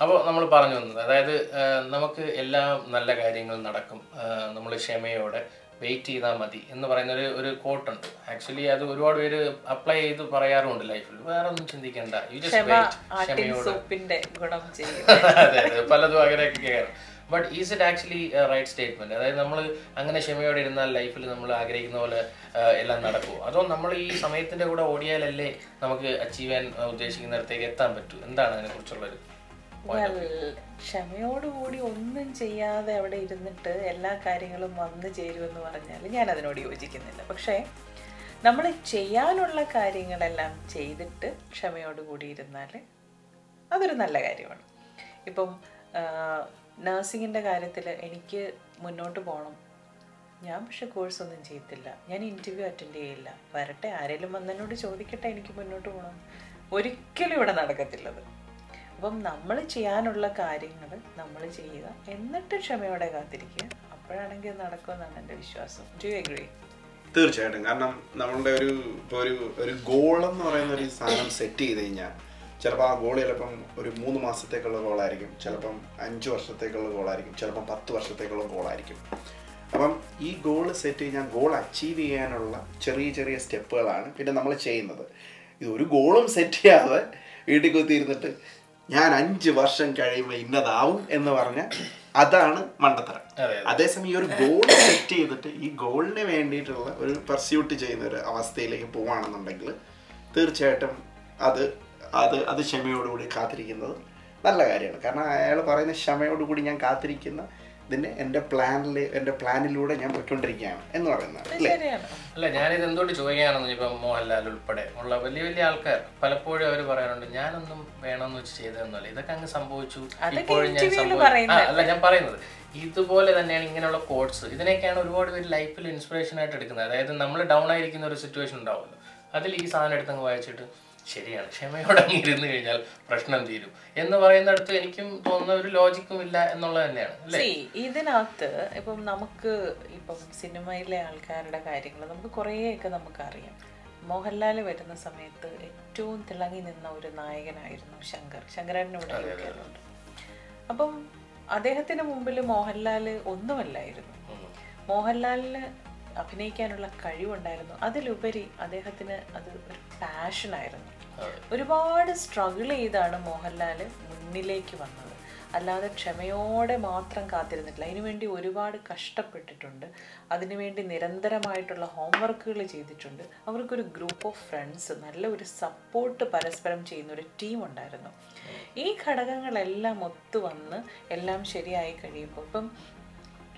അപ്പോൾ നമ്മൾ പറഞ്ഞു വന്നത് അതായത് നമുക്ക് എല്ലാ നല്ല കാര്യങ്ങളും നടക്കും നമ്മൾ ക്ഷമയോടെ വെയിറ്റ് ചെയ്താൽ മതി എന്ന് പറയുന്ന ഒരു ഒരു കോട്ടുണ്ട് ആക്ച്വലി അത് ഒരുപാട് പേര് അപ്ലൈ ചെയ്ത് പറയാറുണ്ട് ലൈഫിൽ വേറെ ഒന്നും ചിന്തിക്കണ്ട യു ജസ്റ്റ് വെയിറ്റ് ക്ഷമയോടെ. അതെ അതെ. പലതും അങ്ങനെയൊക്കെ കേൾക്കാം. But is it actually right statement അതായത് നമ്മൾ അങ്ങനെ ക്ഷമയോടെ ഇരുന്നാൽ ലൈഫിൽ നമ്മൾ ആഗ്രഹിക്കുന്ന പോലെ എല്ലാം നടക്കുമോ അതോ നമ്മൾ ഈ സമയത്തിന്റെ കൂടെ ഓടിയാലല്ലേ നമുക്ക് അച്ചീവ് ചെയ്യാൻ ഉദ്ദേശിക്കുന്നിടത്തേക്ക് എത്താൻ പറ്റൂ? എന്താണ് അതിനെ കുറിച്ചുള്ളൊരു Well, ക്ഷമയോടുകൂടി ഒന്നും ചെയ്യാതെ അവിടെ ഇരുന്നിട്ട് എല്ലാ കാര്യങ്ങളും വന്നു ചേരുമെന്ന് പറഞ്ഞാൽ ഞാൻ അതിനോട് യോജിക്കുന്നില്ല. പക്ഷേ നമ്മൾ ചെയ്യാനുള്ള കാര്യങ്ങളെല്ലാം ചെയ്തിട്ട് ക്ഷമയോടുകൂടി ഇരുന്നാൽ അതൊരു നല്ല കാര്യമാണ്. ഇപ്പം നഴ്സിങ്ങിന്റെ കാര്യത്തിൽ എനിക്ക് മുന്നോട്ട് പോകണം ഞാൻ പക്ഷെ കോഴ്സൊന്നും ചെയ്യത്തില്ല ഞാൻ ഇന്റർവ്യൂ അറ്റൻഡ് ചെയ്യില്ല. വരട്ടെ ആരെങ്കിലും വന്നതിനോട് ചോദിക്കട്ടെ എനിക്ക് മുന്നോട്ട് പോകണം ഒരിക്കലും ഇവിടെ നടക്കത്തില്ലത്. അപ്പം നമ്മൾ ചെയ്യാനുള്ള കാര്യങ്ങൾ നമ്മൾ ചെയ്യുക. എന്നിട്ട് ക്ഷമയോടെ കാത്തിരിക്കുക. അപ്പോഴാണെങ്കിൽ നടക്കുമെന്നാണ് എന്റെ വിശ്വാസം. ഡു എഗ്രി തീർച്ചയായിട്ടും. കാരണം നമ്മളുടെ ഒരു ഇപ്പോൾ ഒരു ഒരു ഗോൾ എന്ന് പറയുന്ന ഒരു സാധനം സെറ്റ് ചെയ്ത് കഴിഞ്ഞാൽ ചിലപ്പോൾ ആ ഗോൾ ചിലപ്പം ഒരു മൂന്ന് മാസത്തേക്കുള്ള ഗോളായിരിക്കും ചിലപ്പം അഞ്ച് വർഷത്തേക്കുള്ള ഗോളായിരിക്കും ചിലപ്പം പത്ത് വർഷത്തേക്കുള്ള ഗോളായിരിക്കും അപ്പം ഈ ഗോൾ സെറ്റ് കഴിഞ്ഞാൽ ഗോൾ അച്ചീവ് ചെയ്യാനുള്ള ചെറിയ ചെറിയ സ്റ്റെപ്പുകളാണ് പിന്നെ നമ്മൾ ചെയ്യുന്നത്. ഇത് ഒരു ഗോളും സെറ്റ് ചെയ്യാതെ വീട്ടിൽ കുത്തിയിരുന്നിട്ട് ഞാൻ അഞ്ച് വർഷം കഴിയുമ്പോൾ ഇന്നതാവും എന്ന് പറഞ്ഞ അതാണ് മണ്ടത്തരം. അതേസമയം ഈ ഒരു ഗോൾ സെറ്റ് ചെയ്തിട്ട് ഈ ഗോളിന് വേണ്ടിയിട്ടുള്ള ഒരു പെർസ്യൂട്ട് ചെയ്യുന്ന ഒരു അവസ്ഥയിലേക്ക് പോവാണെന്നുണ്ടെങ്കിൽ തീർച്ചയായിട്ടും അത് അത് അത് ക്ഷമയോടുകൂടി കാത്തിരിക്കുന്നത് നല്ല കാര്യമാണ്. കാരണം അയാൾ പറയുന്ന ക്ഷമയോടുകൂടി ഞാൻ കാത്തിരിക്കുന്ന ഇതിന്റെ എന്റെ പ്ലാനിൽ എന്റെ പ്ലാനിലൂടെ ഞാൻ പോയിക്കൊണ്ടിരിക്കുകയാണ് എന്ന് പറയുന്നത് അല്ലേ? ശരിയാണ്. അല്ല ഞാനിത് എന്തുകൊണ്ട് ചോദിക്കുകയാണെന്ന് ഇപ്പം മോഹൻലാൽ ഉൾപ്പെടെ ഉള്ള വലിയ വലിയ ആൾക്കാർ പലപ്പോഴും അവർ പറയാറുണ്ട് ഞാനൊന്നും വേണമെന്ന് വെച്ച് ചെയ്തതെന്നല്ല ഇതൊക്കെ അങ്ങ് സംഭവിച്ചു. ഇപ്പോഴും ഞാൻ interview സംഭവി- അല്ല ഞാൻ പറയുന്നത്. ഇതുപോലെ തന്നെയാണ് ഇങ്ങനെയുള്ള കോഴ്സ് ഇതിനൊക്കെയാണ് ഒരുപാട് പേര് ലൈഫിൽ ഇൻസ്പിറേഷൻ ആയിട്ട് എടുക്കുന്നത്. അതായത് നമ്മൾ ഡൗൺ ആയിരിക്കുന്ന ഒരു സിറ്റുവേഷൻ ഉണ്ടാവുമല്ലോ. അതിൽ ഈ സാധനം എടുത്തങ്ങ് വായിച്ചിട്ട് ശരിയാണ്. ക്ഷമയോടെ ഇരുന്ന് കഴിഞ്ഞാൽ പ്രശ്നം തീരും. എന്ന് പറയുന്നിടത്ത് എനിക്കും തോന്നുന്ന ഒരു ലോജിക്കും ഇല്ല എന്നുള്ളത് തന്നെയാണ് ഇതിനകത്ത് ഇപ്പം നമുക്ക് ഇപ്പം സിനിമയിലെ ആൾക്കാരുടെ കാര്യങ്ങൾ നമുക്ക് കുറേയൊക്കെ നമുക്കറിയാം. മോഹൻലാൽ വരുന്ന സമയത്ത് ഏറ്റവും തിളങ്ങി നിന്ന ഒരു നായകനായിരുന്നു ശങ്കർ. ശങ്കരാടിനോട് കേൾക്കാറുണ്ട് അപ്പം അദ്ദേഹത്തിന് മുമ്പിൽ മോഹൻലാൽ ഒന്നുമല്ലായിരുന്നു. മോഹൻലാലിന് അഭിനയിക്കാനുള്ള കഴിവുണ്ടായിരുന്നു. അതിലുപരി അദ്ദേഹത്തിന് അത് ഒരു പാഷനായിരുന്നു ഒരുപാട് സ്ട്രഗിൾ ചെയ്താണ് മോഹൻലാൽ മുന്നിലേക്ക് വന്നത്. അല്ലാതെ ക്ഷമയോടെ മാത്രം കാത്തിരുന്നിട്ടില്ല. അതിനുവേണ്ടി ഒരുപാട് കഷ്ടപ്പെട്ടിട്ടുണ്ട്. അതിനുവേണ്ടി നിരന്തരമായിട്ടുള്ള ഹോംവർക്കുകൾ ചെയ്തിട്ടുണ്ട്. അവർക്കൊരു ഗ്രൂപ്പ് ഓഫ് ഫ്രണ്ട്സ് നല്ല ഒരു സപ്പോർട്ട് പരസ്പരം ചെയ്യുന്ന ഒരു ടീം ഉണ്ടായിരുന്നു. ഈ ഘടകങ്ങളെല്ലാം ഒത്തു വന്ന് എല്ലാം ശരിയായി കഴിയുമ്പോൾ ഇപ്പം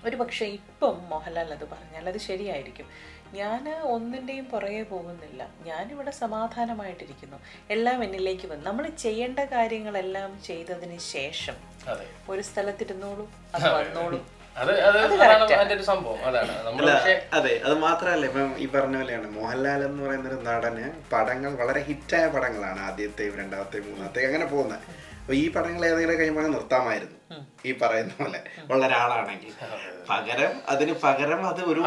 ഒരു പക്ഷേ ഇപ്പം മോഹൻലാൽ അത് പറഞ്ഞാൽ അത് ശരിയായിരിക്കും. ഞാൻ ഒന്നിന്റെയും പുറകെ പോകുന്നില്ല. ഞാനിവിടെ സമാധാനമായിട്ടിരിക്കുന്നു. എല്ലാം എന്നിലേക്ക് വന്നു. നമ്മൾ ചെയ്യേണ്ട കാര്യങ്ങളെല്ലാം ചെയ്തതിന് ശേഷം അതെ. ഒരു സ്ഥലത്തിരുന്നോളൂ അത് വന്നോളൂ. അത് അത് അതാണ് അതിന്റെ ഒരു സംഭവം. അതാണ്. നമ്മൾ അതെ അത് മാത്രല്ല ഇപ്പം ഈ പറഞ്ഞ പോലെയാണ് മോഹൻലാൽ എന്ന് പറയുന്ന ഒരു നടന് പടങ്ങൾ വളരെ ഹിറ്റായ പടങ്ങളാണ് ആദ്യത്തെയും രണ്ടാമത്തെയും മൂന്നാമത്തെയും അങ്ങനെ പോകുന്നത്. അപ്പൊ ഈ പടങ്ങൾ ഏതെങ്കിലും കഴിയുമ്പോൾ നിർത്താമായിരുന്നു. ഈ പറയുന്ന പോലെ ഉള്ള ഒരാളാണെങ്കിൽ പകരം അതിന് പകരം അത് ഒരു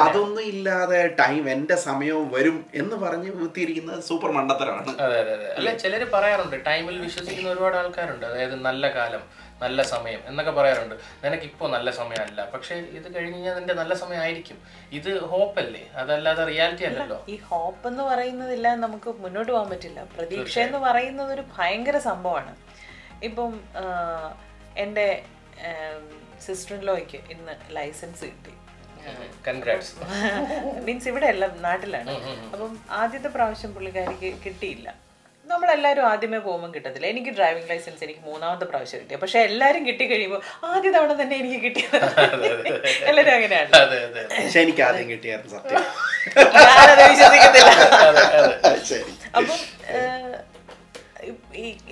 അതൊന്നും ഇല്ലാതെ ടൈം എന്റെ സമയവും വരും എന്ന് പറഞ്ഞ് ഊത്തിയിരിക്കുന്ന സൂപ്പർ മണ്ടത്തരമാണ്. അല്ലെ അതെ അതെ. അല്ല ചിലര് പറയാറുണ്ട് ടൈമിൽ വിശ്വസിക്കുന്ന ഒരുപാട് ആൾക്കാരുണ്ട്. അതായത് നല്ല കാലം നല്ല സമയം എന്നൊക്കെ പറയാറുണ്ട്. നിനക്ക് ഇപ്പോൾ നല്ല സമയമല്ല. പക്ഷേ ഇത് കഴിഞ്ഞ് കഴിഞ്ഞാൽ നിന്റെ നല്ല സമയമായിരിക്കും. ഇത് ഹോപ്പ് അല്ലേ അതല്ലാതെ റിയാലിറ്റി അല്ലല്ലോ. ഈ ഹോപ്പ് എന്ന് പറയുന്നതില്ല നമുക്ക് മുന്നോട്ട് പോകാൻ പറ്റില്ല. പ്രതീക്ഷ എന്ന് പറയുന്നത് ഒരു ഭയങ്കര സംഭവമാണ്. ഇപ്പം എന്റെ സിസ്റ്റർ ലോയ്ക്ക് ഇന്ന് ലൈസൻസ് കിട്ടി. കൺഗ്രാറ്റ്സ് മീൻസ് ഇവിടെ അല്ല നാട്ടിലാണ്. അപ്പം ആദ്യത്തെ പ്രാവശ്യം പുള്ളിക്കാരിക്ക് കിട്ടിയില്ല. നമ്മളെല്ലാവരും ആദ്യമേ പോകുമ്പോൾ കിട്ടത്തില്ല. എനിക്ക് ഡ്രൈവിംഗ് ലൈസൻസ് എനിക്ക് മൂന്നാമത്തെ പ്രാവശ്യം കിട്ടിയ. പക്ഷെ എല്ലാവരും കിട്ടി കഴിയുമ്പോൾ ആദ്യ തവണ തന്നെ എനിക്ക് കിട്ടിയത്. എല്ലാവരും അങ്ങനെയാണ്. അതെ അതെ പക്ഷെ എനിക്ക് ആദ്യം കിട്ടിയായിരുന്നു സത്യം. ഞാനത് വിശ്വസിക്കത്തില്ല. അപ്പം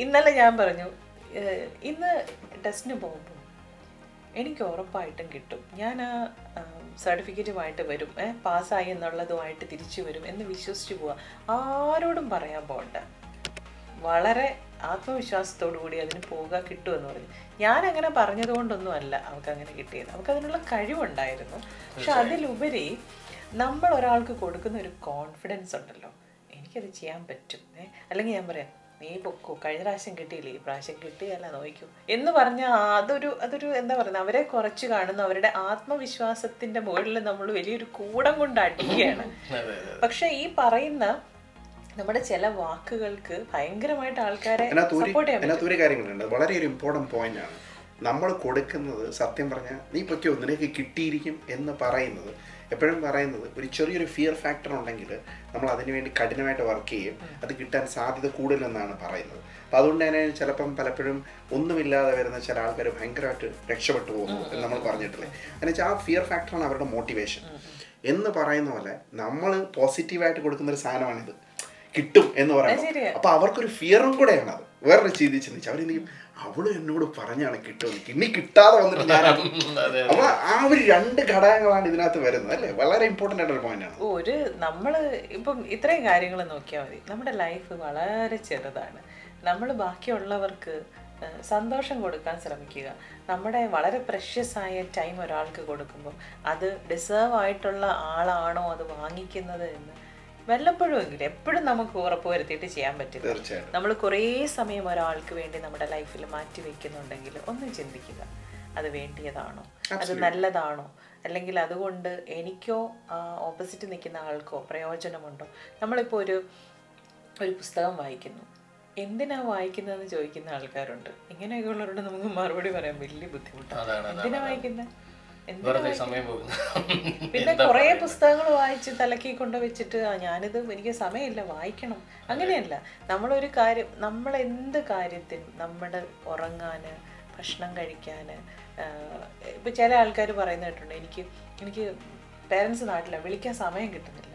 ഇന്നലെ ഞാൻ പറഞ്ഞു ഇന്ന് ടെസ്റ്റിന് പോകുമ്പോൾ എനിക്ക് ഉറപ്പായിട്ടും കിട്ടും. ഞാൻ ആ സർട്ടിഫിക്കറ്റുമായിട്ട് വരും ഏഹ് പാസ്സായി എന്നുള്ളതുമായിട്ട് തിരിച്ചു വരും എന്ന് വിശ്വസിച്ച് പോവാ. ആരോടും പറയാൻ പോകണ്ട വളരെ ആത്മവിശ്വാസത്തോടു കൂടി അതിന് പോവുക കിട്ടുമെന്ന് പറഞ്ഞു. ഞാൻ അങ്ങനെ പറഞ്ഞതുകൊണ്ടൊന്നുമല്ല അവൾക്ക് അങ്ങനെ കിട്ടിയത്. അവൾക്ക് അതിനുള്ള കഴിവുണ്ടായിരുന്നു. പക്ഷെ അതിലുപരി നമ്മൾ ഒരാൾക്ക് കൊടുക്കുന്ന ഒരു കോൺഫിഡൻസ് ഉണ്ടല്ലോ. എനിക്കത് ചെയ്യാൻ പറ്റും അല്ലെങ്കിൽ ഞാൻ പറയാം നീ പൊക്കോ? കഴിഞ്ഞ പ്രാവശ്യം കിട്ടിയില്ലേ? ഈ പ്രാവശ്യം കിട്ടിയല്ല നോക്കൂ എന്ന് പറഞ്ഞാൽ അതൊരു അതൊരു എന്താ പറയുന്നത് അവരെ കുറച്ച് കാണുന്നു അവരുടെ ആത്മവിശ്വാസത്തിന്റെ മുകളിൽ നമ്മൾ വലിയൊരു കൂടം കൊണ്ട് അടിക്കുകയാണ്. പക്ഷെ ഈ പറയുന്ന നമ്മുടെ ചില വാക്കുകൾക്ക് ഭയങ്കരമായിട്ട് ആൾക്കാരെ സപ്പോർട്ട് ചെയ്യാൻ വളരെ ഒരു ഇമ്പോർട്ടന്റ് പോയിന്റ് ആണ്. നമ്മൾ കൊടുക്കുന്നത് സത്യം പറഞ്ഞാൽ നീ പറ്റിയോ നിനക്ക് കിട്ടിയിരിക്കും എന്ന് പറയുന്നത് എപ്പോഴും പറയുന്നത് ഒരു ചെറിയൊരു ഫിയർ ഫാക്ടർ ഉണ്ടെങ്കിൽ നമ്മൾ അതിനുവേണ്ടി കഠിനമായിട്ട് വർക്ക് ചെയ്യും. അത് കിട്ടാൻ സാധ്യത കൂടുതലെന്നാണ് പറയുന്നത്. അപ്പോൾ അതുകൊണ്ട് തന്നെ ചിലപ്പം പലപ്പോഴും ഒന്നുമില്ലാതെ വരുന്ന ചില ആൾക്കാർ ഭയങ്കരമായിട്ട് രക്ഷപ്പെട്ടു പോകുന്നു എന്ന് നമ്മൾ പറഞ്ഞിട്ടില്ലേ. എന്നുവെച്ചാൽ ആ ഫിയർ ഫാക്ടറാണ് അവരുടെ മോട്ടിവേഷൻ എന്ന് പറയുന്ന പോലെ നമ്മൾ പോസിറ്റീവായിട്ട് കൊടുക്കുന്ന ഒരു സാധനമാണിത്. കിട്ടും എന്ന് പറയുന്നത് അപ്പോൾ അവർക്കൊരു ഫിയറും കൂടെയാണ് അത് വേറൊരു ചെയ്തി ചിന്തിച്ചു അവൾ എന്നോട് പറഞ്ഞാണ് കിട്ടുന്നത് ഇനി കിട്ടാതെ വന്നിട്ട് ഞാൻ അപ്പൊ ആ ഒരു രണ്ട് ഘടകങ്ങളാണ് ഇതിനകത്ത് വരുന്നത് അല്ലേ? വളരെ ഇമ്പോർട്ടന്റ് ആയിട്ടൊരു പോയിന്റ് ആണ്. ഒരു നമ്മൾ ഇപ്പം ഇത്രയും കാര്യങ്ങൾ നോക്കിയാൽ മതി. നമ്മുടെ ലൈഫ് വളരെ ചെറുതാണ്. നമ്മൾ ബാക്കിയുള്ളവർക്ക് സന്തോഷം കൊടുക്കാൻ ശ്രമിക്കുക. നമ്മുടെ വളരെ പ്രഷ്യസ് ആയ ടൈം ഒരാൾക്ക് കൊടുക്കുമ്പോൾ അത് ഡിസേർവ് ആയിട്ടുള്ള ആളാണോ അത് വാങ്ങിക്കുന്നത് എന്ന് വല്ലപ്പോഴും എങ്കിലും എപ്പോഴും നമുക്ക് ഉറപ്പ് വരുത്തിയിട്ട് ചെയ്യാൻ പറ്റില്ല. നമ്മൾ കുറേ സമയം ഒരാൾക്ക് വേണ്ടി നമ്മുടെ ലൈഫിൽ മാറ്റി വെക്കുന്നുണ്ടെങ്കിൽ ഒന്ന് ചിന്തിക്കുക. അത് വേണ്ടിയതാണോ? അത് നല്ലതാണോ? അല്ലെങ്കിൽ അതുകൊണ്ട് എനിക്കോ ഓപ്പോസിറ്റ് നിൽക്കുന്ന ആൾക്കോ പ്രയോജനമുണ്ടോ? നമ്മളിപ്പോൾ ഒരു ഒരു പുസ്തകം വായിക്കുന്നു. എന്തിനാ വായിക്കുന്നതെന്ന് ചോദിക്കുന്ന ആൾക്കാരുണ്ട്. ഇങ്ങനെയൊക്കെ ഉള്ളവരോട് നമുക്ക് മറുപടി പറയാൻ വലിയ ബുദ്ധിമുട്ടാണ്. എന്തിനാ വായിക്കുന്നത് വെറുതെ സമയം പോകുന്നു. പിന്നെ കുറേ പുസ്തകങ്ങൾ വായിച്ച് തലക്കി കൊണ്ട് വെച്ചിട്ട് ഞാനിത് എനിക്ക് സമയമില്ല വായിക്കണം. അങ്ങനെയല്ല. നമ്മളൊരു കാര്യം നമ്മൾ എന്ത് കാര്യത്തിനും നമ്മുടെ ഉറങ്ങാൻ ഭക്ഷണം കഴിക്കാൻ ഇപ്പം ചില ആൾക്കാർ പറയുന്ന കേട്ടിട്ടുണ്ട് എനിക്ക് എനിക്ക് പേരൻസ് നാട്ടില വിളിക്കാൻ സമയം കിട്ടുന്നില്ല.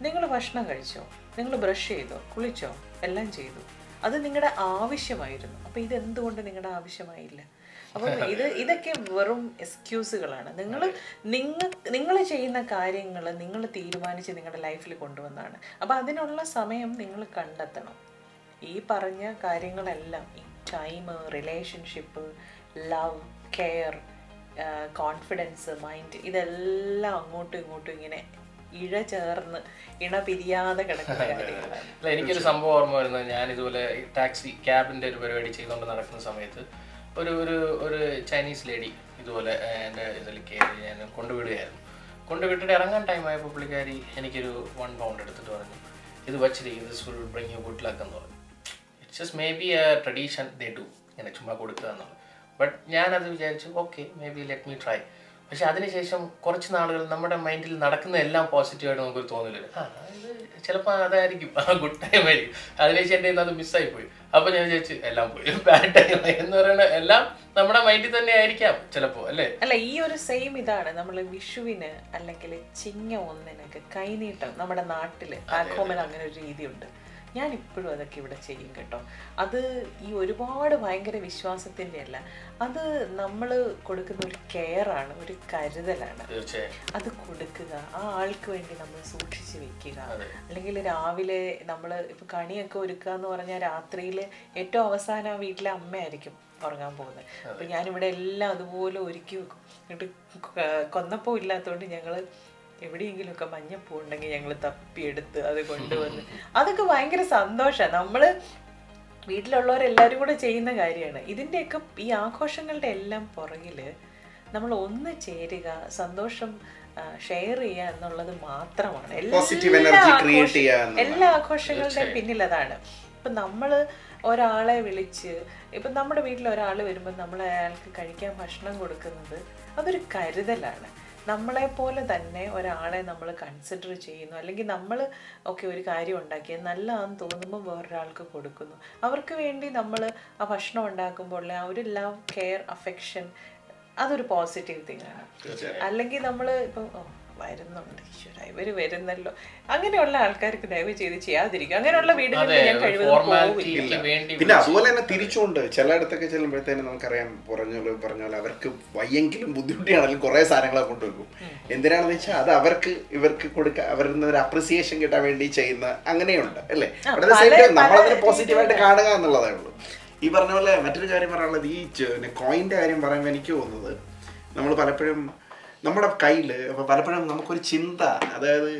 നിങ്ങൾ ഭക്ഷണം കഴിച്ചോ? നിങ്ങൾ ബ്രഷ് ചെയ്തോ? കുളിച്ചോ? എല്ലാം ചെയ്തു. അത് നിങ്ങളുടെ ആവശ്യമായിരുന്നു. അപ്പോൾ ഇത് എന്തുകൊണ്ട് നിങ്ങളുടെ ആവശ്യമായില്ല? അപ്പം ഇത് ഇതൊക്കെ വെറും എക്സ്ക്യൂസുകളാണ്. നിങ്ങൾ നിങ്ങൾ നിങ്ങൾ ചെയ്യുന്ന കാര്യങ്ങൾ നിങ്ങൾ തീരുമാനിച്ച് നിങ്ങളുടെ ലൈഫിൽ കൊണ്ടുവന്നാണ് അപ്പോൾ അതിനുള്ള സമയം നിങ്ങൾ കണ്ടെത്തണം. ഈ പറഞ്ഞ കാര്യങ്ങളെല്ലാം ഈ time relationship love care confidence mind ഇതെല്ലാം അങ്ങോട്ടും ഇങ്ങോട്ടും ഇങ്ങനെ ഇഴ ചേർന്ന് ഇണ പിരിയാതെ കിടക്കുന്ന എനിക്കൊരു സംഭവം ഓർമ്മ വരുന്നത്. ഞാൻ ഇതുപോലെ ടാക്സി ക്യാബിന്റെ ഒരു പരിപാടി ചെയ്തുകൊണ്ട് നടക്കുന്ന സമയത്ത് ഒരു ഒരു ഒരു ചൈനീസ് ലേഡി ഇതുപോലെ എന്റെ ഇതിൽ കയറി ഞാൻ കൊണ്ടുവിടുകയായിരുന്നു. കൊണ്ടുവിട്ടിട്ട് ഇറങ്ങാൻ ടൈം ആയപ്പോൾ പുള്ളിക്കാരി എനിക്കൊരു വൺ പൗണ്ട് എടുത്തിട്ട് പറഞ്ഞു ഇത് വച്ചിരിക്കും this will bring you good luck എന്ന് പറഞ്ഞു. It's just maybe a tradition they do ഇങ്ങനെ ചുമ്മാ കൊടുക്കുക എന്നുള്ളത്. ബട്ട് ഞാനത് വിചാരിച്ചു okay maybe let me try പക്ഷെ അതിനുശേഷം കുറച്ച് നാളുകൾ നമ്മുടെ മൈൻഡിൽ നടക്കുന്ന എല്ലാം പോസിറ്റീവായിട്ട് നമുക്കൊരു തോന്നില്ല ആ ഇത് ചിലപ്പോൾ അതായിരിക്കും. ആ ഗുഡ് ടൈം ആയിരിക്കും. അതിനുശേഷം എന്റെ അത് മിസ്സായി പോയി അപ്പോൾ ഞാൻ വിചാരിച്ചു എല്ലാം പോയി. ബാഡ് ടൈം എന്ന് പറയുന്നത് എല്ലാം നമ്മുടെ മൈൻഡിൽ തന്നെ ആയിരിക്കാം ചിലപ്പോ അല്ലേ? അല്ല ഈ ഒരു സെയിം ഇതാണ് നമ്മൾ വിഷുവിന് അല്ലെങ്കിൽ ചിങ്ങ ഒന്നിനൊക്കെ കൈനീട്ടം നമ്മുടെ നാട്ടിൽ ആഘോമൻ അങ്ങനെ ഒരു രീതിയുണ്ട്. ഞാൻ ഇപ്പോഴും അതൊക്കെ ഇവിടെ ചെയ്യും കേട്ടോ. അത് ഈ ഒരുപാട് ഭയങ്കര വിശ്വാസത്തിന്റെ അല്ല അത് നമ്മൾ കൊടുക്കുന്ന ഒരു കെയറാണ് ആണ് ഒരു കരുതലാണ്. അത് കൊടുക്കുക ആ ആൾക്ക് വേണ്ടി നമ്മൾ സൂക്ഷിച്ച് വെക്കുക. അല്ലെങ്കിൽ രാവിലെ നമ്മൾ ഇപ്പം കണിയൊക്കെ ഒരുക്കുക എന്ന് പറഞ്ഞാൽ രാത്രിയിൽ ഏറ്റവും അവസാനം ആ വീട്ടിലെ അമ്മയായിരിക്കും ഉറങ്ങാൻ പോകുന്നത്. അപ്പം ഞാനിവിടെ എല്ലാം അതുപോലെ ഒരുക്കി വെക്കും. എന്നിട്ട് കൊന്നപ്പോ ഇല്ലാത്തതുകൊണ്ട് ഞങ്ങൾ എവിടെയെങ്കിലുമൊക്കെ മഞ്ഞപ്പൂ ഉണ്ടെങ്കിൽ ഞങ്ങൾ തപ്പിയെടുത്ത് അത് കൊണ്ടുവന്ന്. അതൊക്കെ ഭയങ്കര സന്തോഷമാണ് നമ്മൾ വീട്ടിലുള്ളവരെല്ലാവരും കൂടെ ചെയ്യുന്ന കാര്യമാണ്. ഇതിന്റെയൊക്കെ ഈ ആഘോഷങ്ങളുടെ എല്ലാം പുറകിൽ നമ്മൾ ഒന്ന് ചേരുക സന്തോഷം ഷെയർ ചെയ്യുക എന്നുള്ളത് മാത്രമാണ്. എല്ലാ എല്ലാ ആഘോഷങ്ങളുടെയും പിന്നിൽ അതാണ് ഇപ്പം നമ്മൾ ഒരാളെ വിളിച്ച് ഇപ്പം നമ്മുടെ വീട്ടിൽ ഒരാൾ വരുമ്പോൾ നമ്മൾ അയാൾക്ക് കഴിക്കാൻ ഭക്ഷണം കൊടുക്കുന്നത് അതൊരു കരുതലാണ്. നമ്മളെ പോലെ തന്നെ ഒരാളെ നമ്മൾ കൺസിഡർ ചെയ്യുന്നു അല്ലെങ്കിൽ നമ്മൾ ഒക്കെ ഒരു കാര്യം ഉണ്ടാക്കിയത് നല്ലതാണെന്ന് തോന്നുമ്പോൾ വേറൊരാൾക്ക് കൊടുക്കുന്നു. അവർക്ക് വേണ്ടി നമ്മൾ ആ ഭക്ഷണം ഉണ്ടാക്കുമ്പോൾ ആ ഒരു ലവ് കെയർ അഫെക്ഷൻ അതൊരു പോസിറ്റീവ് തിങ് ആണ്. അല്ലെങ്കിൽ നമ്മൾ ഇപ്പം വരുന്നുണ്ട്. ഈശ്വര ഇവർ വരുന്നല്ലോ. അങ്ങനെയുള്ള ആൾക്കാർക്ക് ദയവ് ചെയ്ത് ചെയ്യാതിരിക്കും അങ്ങനെയുള്ള വീടുകളിൽ ഞാൻ കഴിവതും പിന്നെ അതുപോലെ തന്നെ തിരിച്ചുകൊണ്ട് ചിലയിടത്തൊക്കെ ചെല്ലുമ്പോഴത്തേനും നമുക്കറിയാം പറഞ്ഞ പോലെ പറഞ്ഞ പോലെ അവർക്ക് വയ്യെങ്കിലും ബുദ്ധിമുട്ടിയാണെങ്കിലും കുറെ സാധനങ്ങളെ കൊണ്ടുവെക്കും എന്തിനാണെന്ന് വെച്ചാൽ അത് അവർക്ക് ഇവർക്ക് കൊടുക്ക അവരുടെ ഒരു അപ്രിസിയേഷൻ കിട്ടാൻ വേണ്ടി ചെയ്യുന്ന അങ്ങനെയുണ്ട് അല്ലേ? ആ, But at the same പല- time നമ്മളതിനെ പോസിറ്റീവായിട്ട് കാണുക എന്നുള്ളതേ ഉള്ളൂ. ഈ പറഞ്ഞ പോലെ മറ്റൊരു കാര്യം പറയാനുള്ളത് ഈ കോയിന്റെ കാര്യം പറയുമ്പോൾ എനിക്ക് തോന്നുന്നത് നമ്മൾ പലപ്പോഴും നമ്മുടെ കയ്യിൽ പലപ്പോഴും നമുക്കൊരു ചിന്ത അതായത്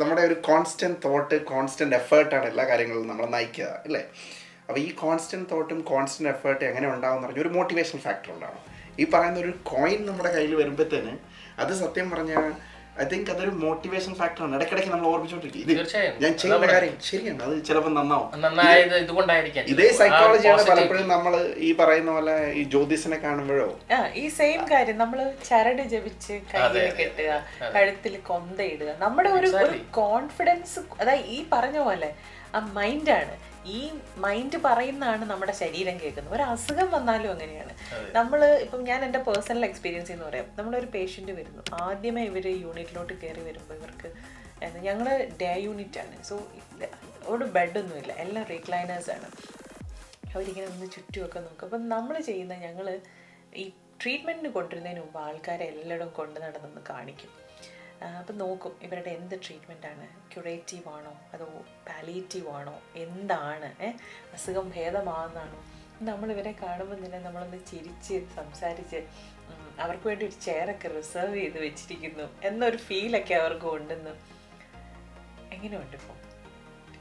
നമ്മുടെ ഒരു കോൺസ്റ്റന്റ് തോട്ട് കോൺസ്റ്റന്റ് എഫേർട്ടാണ് എല്ലാ കാര്യങ്ങളും നമ്മളെ നയിക്കുക അല്ലേ? അപ്പോൾ ഈ കോൺസ്റ്റന്റ് തോട്ടും കോൺസ്റ്റന്റ് എഫേർട്ട് എങ്ങനെ ഉണ്ടാവും പറഞ്ഞാൽ ഒരു മോട്ടിവേഷൻ ഫാക്ടർ ഉണ്ടാവണം. ഈ പറയുന്ന ഒരു കോയിൻ നമ്മുടെ കയ്യിൽ വരുമ്പോഴത്തേന് അത് സത്യം പറഞ്ഞാൽ ഐ തിങ്ക് അതൊരു മോട്ടിവേഷൻ ഫാക്ടറാണ് ഇടയ്ക്കിടയ്ക്ക് നമ്മൾ ഓർമ്മിച്ചോണ്ടിരിക്കും. ഞാൻ ചെയ്യുന്ന കാര്യം ശരിയാണ്. അത് ചിലപ്പോൾ നന്നാവും. ഇതേ സൈക്കോളജിയാണ് പലപ്പോഴും നമ്മൾ ഈ പറയുന്ന പോലെ ഈ ജ്യോതിസിനെ കാണുമ്പോഴോ? ഈ സെയിം കാര്യം. നമ്മൾ ചരട് ജപിച്ച് കയ്യിൽ കെട്ടുക കഴുത്തിൽ കൊന്തയിടുക നമ്മുടെ ഒരു ഒരു കോൺഫിഡൻസ് അതായത് ഈ പറഞ്ഞ പോലെ ആ മൈൻഡാണ് ഈ മൈൻഡ് പറയുന്നതാണ് നമ്മുടെ ശരീരം കേൾക്കുന്നത്. ഒരു അസുഖം വന്നാലും അങ്ങനെയാണ്. നമ്മൾ ഇപ്പം ഞാൻ എന്റെ പേഴ്സണൽ എക്സ്പീരിയൻസ് എന്ന് പറയാം. നമ്മളൊരു പേഷ്യന്റ് വരുന്നു. ആദ്യമേ ഇവർ യൂണിറ്റിലോട്ട് കയറി വരുമ്പോൾ ഇവർക്ക് ഞങ്ങൾ ഡേ യൂണിറ്റ് ആണ്. സോ ഒരു ബെഡൊന്നുമില്ല എല്ലാം റീക്ലൈനേഴ്സ് ആണ്. അവരിങ്ങനെ ഒന്ന് ചുറ്റുമൊക്കെ നോക്കും. അപ്പം നമ്മൾ ചെയ്യുന്ന ഞങ്ങൾ ഈ ട്രീറ്റ്മെന്റിന് കൊണ്ടുവരുന്നതിന് മുമ്പ് ആൾക്കാരെ എല്ലായിടും കൊണ്ട് നടന്നൊന്ന് കാണിക്കും. അപ്പം നോക്കും ഇവരുടെ എന്ത് ട്രീറ്റ്മെന്റ് ആണ്? ക്യുറേറ്റീവ് ആണോ? അതോ പാലിയേറ്റീവ് ആണോ? എന്താണ്? അസുഖം ഭേദമാകുന്നതാണോ നമ്മളിവരെ കാണുമ്പോൾ തന്നെ നമ്മളൊന്ന് ചിരിച്ച് സംസാരിച്ച് അവർക്ക് വേണ്ടി ഒരു ചെയറൊക്കെ റിസർവ് ചെയ്ത് വെച്ചിരിക്കുന്നു എന്നൊരു ഫീലൊക്കെ അവർക്ക് ഉണ്ടെന്ന്. എങ്ങനെയുണ്ട് ഇപ്പോൾ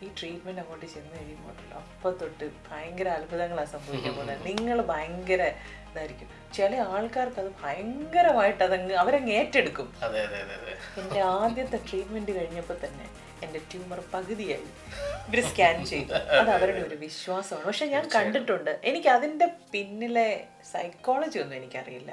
ഈ ട്രീറ്റ്മെന്റ് അങ്ങോട്ട് ചെന്ന് കഴിയുമ്പോൾ അപ്പൊ തൊട്ട് ഭയങ്കര അത്ഭുതങ്ങളാണ് സംഭവിക്കാൻ പോകുന്നത് നിങ്ങൾ ഭയങ്കര ഇതായിരിക്കും. ചില ആൾക്കാർക്ക് അത് ഭയങ്കരമായിട്ട് അതങ്ങ് അവരങ്ങ് ഏറ്റെടുക്കും. എന്റെ ആദ്യത്തെ ട്രീറ്റ്മെന്റ് കഴിഞ്ഞപ്പോൾ തന്നെ എന്റെ ട്യൂമർ പകുതിയായി. ഇവർ സ്കാൻ ചെയ്തു. അത് അവരുടെ ഒരു വിശ്വാസമാണ്. പക്ഷെ ഞാൻ കണ്ടിട്ടുണ്ട്. എനിക്ക് അതിന്റെ പിന്നിലെ സൈക്കോളജി ഒന്നും എനിക്കറിയില്ല.